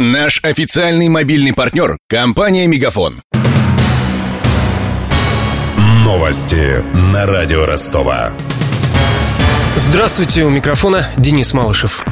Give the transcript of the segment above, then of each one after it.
Наш официальный мобильный партнер – компания «Мегафон». Новости на радио Ростова. Здравствуйте, у микрофона Денис Малышев.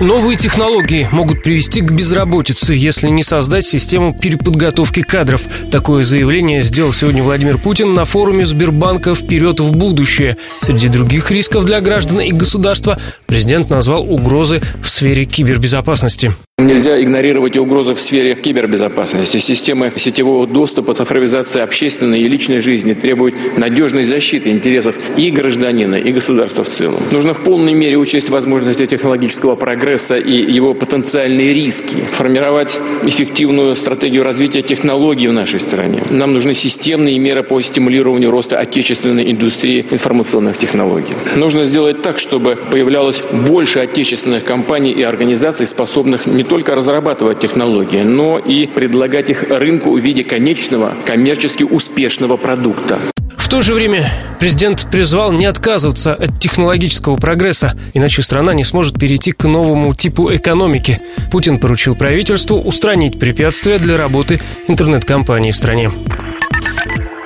Новые технологии могут привести к безработице, если не создать систему переподготовки кадров. Такое заявление сделал сегодня Владимир Путин на форуме Сбербанка «Вперед в будущее». Среди других рисков для граждан и государства президент назвал угрозы в сфере кибербезопасности. Нельзя игнорировать угрозы в сфере кибербезопасности. Системы сетевого доступа, цифровизация общественной и личной жизни требуют надежной защиты интересов и гражданина, и государства в целом. Нужно в полной мере учесть возможности технологического прогресса и его потенциальные риски, формировать эффективную стратегию развития технологий в нашей стране. Нам нужны системные меры по стимулированию роста отечественной индустрии информационных технологий. Нужно сделать так, чтобы появлялось больше отечественных компаний и организаций, способных не только разрабатывать технологии, но и предлагать их рынку в виде конечного коммерчески успешного продукта. В то же время президент призвал не отказываться от технологического прогресса, иначе страна не сможет перейти к новому типу экономики. Путин поручил правительству устранить препятствия для работы интернет-компаний в стране.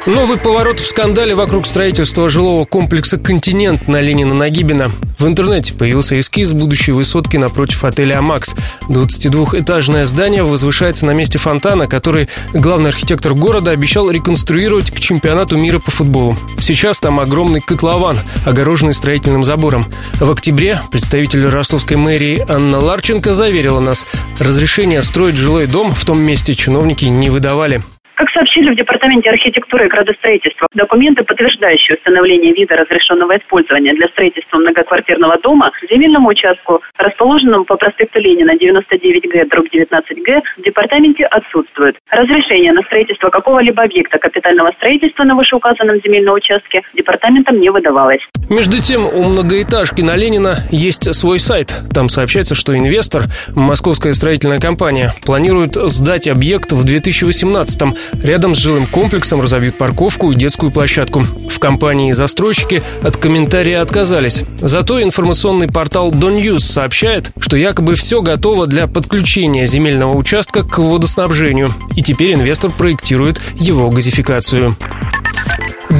Новый поворот в скандале вокруг строительства жилого комплекса «Континент» на Ленина-Нагибина. В интернете появился эскиз будущей высотки напротив отеля «Амакс». 22-этажное здание возвышается на месте фонтана, который главный архитектор города обещал реконструировать к чемпионату мира по футболу. Сейчас там огромный котлован, огороженный строительным забором. В октябре представитель ростовской мэрии Анна Ларченко заверила нас, разрешение строить жилой дом в том месте чиновники не выдавали. Как сообщили в Департаменте архитектуры и градостроительства, документы, установления установление вида разрешенного использования для строительства многоквартирного дома земельному участку, расположенному по проспекту Ленина 99Г, дробь 19Г, в департаменте отсутствуют. Разрешение на строительство какого-либо объекта капитального строительства на вышеуказанном земельном участке департаментом не выдавалось. Между тем, у многоэтажки на Ленина есть свой сайт. Там сообщается, что инвестор, московская строительная компания, планирует сдать объект в 2018-м Рядом с жилым комплексом разовьют парковку и детскую площадку. В компании застройщики от комментария отказались. Зато информационный портал News сообщает, что якобы все готово для подключения земельного участка к водоснабжению. И теперь инвестор проектирует его газификацию.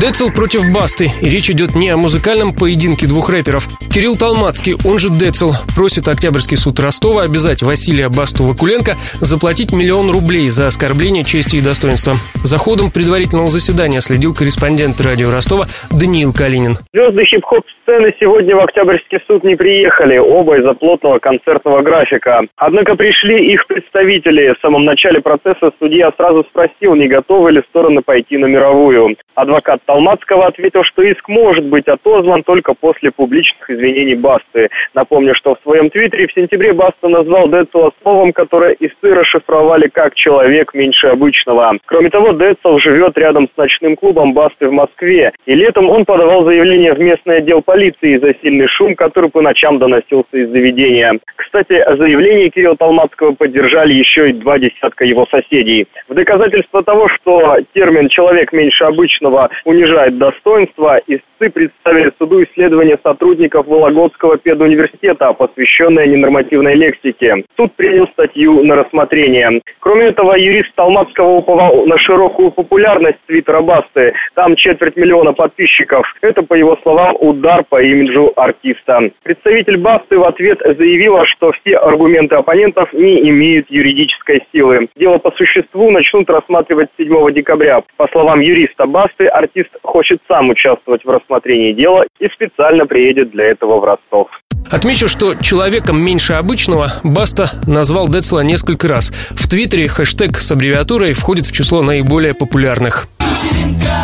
Децл против Басты. И речь идет не о музыкальном поединке двух рэперов. Кирилл Талмацкий, он же Децл, просит Октябрьский суд Ростова обязать Василия Басту-Вакуленко заплатить миллион рублей за оскорбление чести и достоинства. За ходом предварительного заседания следил корреспондент радио Ростова Даниил Калинин. Звезды хип-хоп сцены сегодня в Октябрьский суд не приехали, оба из-за плотного концертного графика. Однако пришли их представители. В самом начале процесса судья сразу спросил, не готовы ли стороны пойти на мировую. Адвокат Талмацкого ответил, что иск может быть отозван только после публичных извинений Басты. Напомню, что в своем твиттере в сентябре Баста назвал Децела словом, которое исты расшифровали как «человек меньше обычного». Кроме того, Децел живет рядом с ночным клубом Басты в Москве. И летом он подавал заявление в местный отдел полиции за сильный шум, который по ночам доносился из заведения. Кстати, заявление Кирилла Талмацкого поддержали еще и два десятка его соседей. В доказательство того, что термин «человек меньше обычного» унижает достоинство, истцы представили суду исследование сотрудников Вологодского педуниверситета, посвященное ненормативной лексике. Суд принял статью на рассмотрение. Кроме этого, юрист Талмацкого уповал на широкую популярность твиттера Басты. Там четверть миллиона подписчиков. Это, по его словам, удар по имиджу артиста. Представитель Басты в ответ заявила, что все аргументы оппонентов не имеют юридической силы. Дело по существу начнут рассматривать 7 декабря. По словам юриста Басты, артист артист хочет сам участвовать в рассмотрении дела и специально приедет для этого в Ростов. Отмечу, что человеком меньше обычного Баста назвал Децла несколько раз. В Твиттере хэштег с аббревиатурой входит в число наиболее популярных. Вечеринка,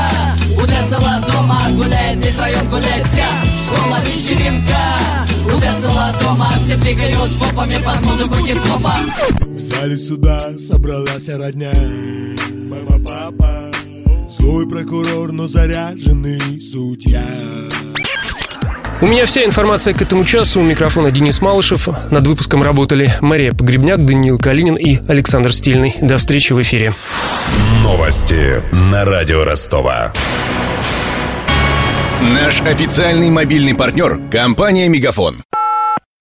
у Децла дома гуляет, весь район гуляет вся школа вечеринка. У Децла дома все двигают попами под музыку хип-хопа. В зале сюда собралась родня, мама, папа. Злой прокурор, но заряженный судья. У меня вся информация к этому часу. У микрофона Денис Малышев. Над выпуском работали Мария Погребняк, Даниил Калинин и Александр Стильный. До встречи в эфире. Новости на радио Ростова. Наш официальный мобильный партнер – компания «Мегафон».